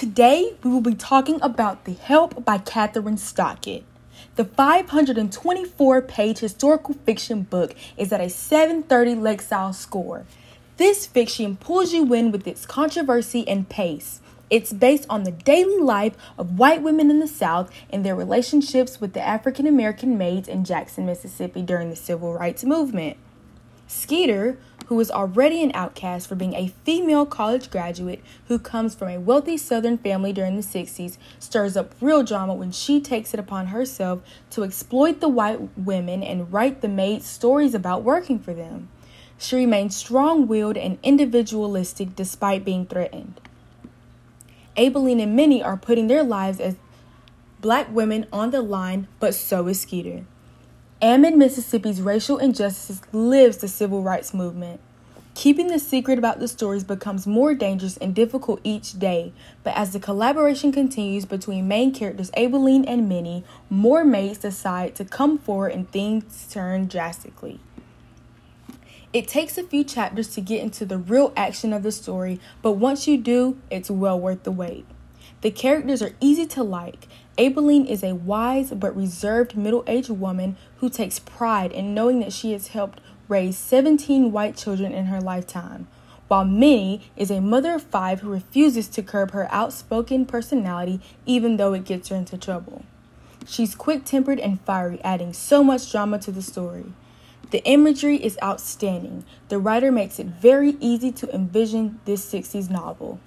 Today, we will be talking about The Help by Kathryn Stockett. The 524 page historical fiction book is at a 730 Lexile score. This fiction pulls you in with its controversy and pace. It's based on the daily life of white women in the South and their relationships with the African American maids in Jackson, Mississippi during the Civil Rights Movement. Skeeter, who is already an outcast for being a female college graduate who comes from a wealthy Southern family during the 60s, stirs up real drama when she takes it upon herself to exploit the white women and write the maids stories about working for them. She remains strong willed and individualistic despite being threatened. Aibileen and Minny are putting their lives as black women on the line, but so is Skeeter. Amid Mississippi's racial injustices lives the civil rights movement. Keeping the secret about the stories becomes more dangerous and difficult each day, but as the collaboration continues between main characters Aibileen and Minny, more maids decide to come forward and things turn drastically. It takes a few chapters to get into the real action of the story, but once you do, it's well worth the wait. The characters are easy to like, Aibileen is a wise but reserved middle aged woman who takes pride in knowing that she has helped raise 17 white children in her lifetime, while Minny is a mother of five who refuses to curb her outspoken personality even though it gets her into trouble. She's quick tempered and fiery, adding so much drama to the story. The imagery is outstanding. The writer makes it very easy to envision this 60s novel.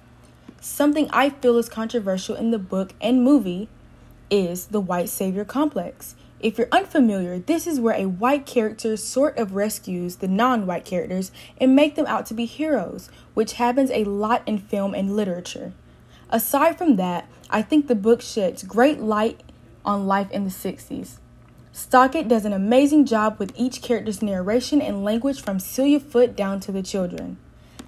Something I feel is controversial in the book and movie is the white savior complex. If you're unfamiliar, this is where a white character sort of rescues the non white characters and make them out to be heroes, which happens a lot in film and literature. Aside from that, I think the book sheds great light on life in the 60s. Stockett does an amazing job with each character's narration and language from Celia Foote down to the children.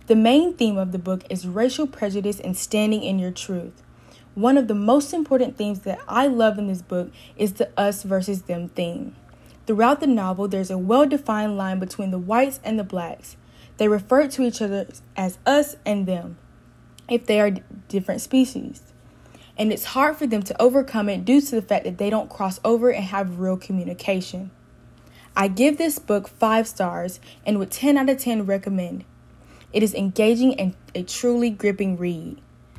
The main theme of the book is racial prejudice and standing in your truth. One of the most important themes that I love in this book is the us versus them theme. Throughout the novel, there's a well defined line between the whites and the blacks. They refer to each other as us and them if they are different species. And it's hard for them to overcome it due to the fact that they don't cross over and have real communication. I give this book 5 stars and would 10 out of 10 recommend. It is engaging and a truly gripping read.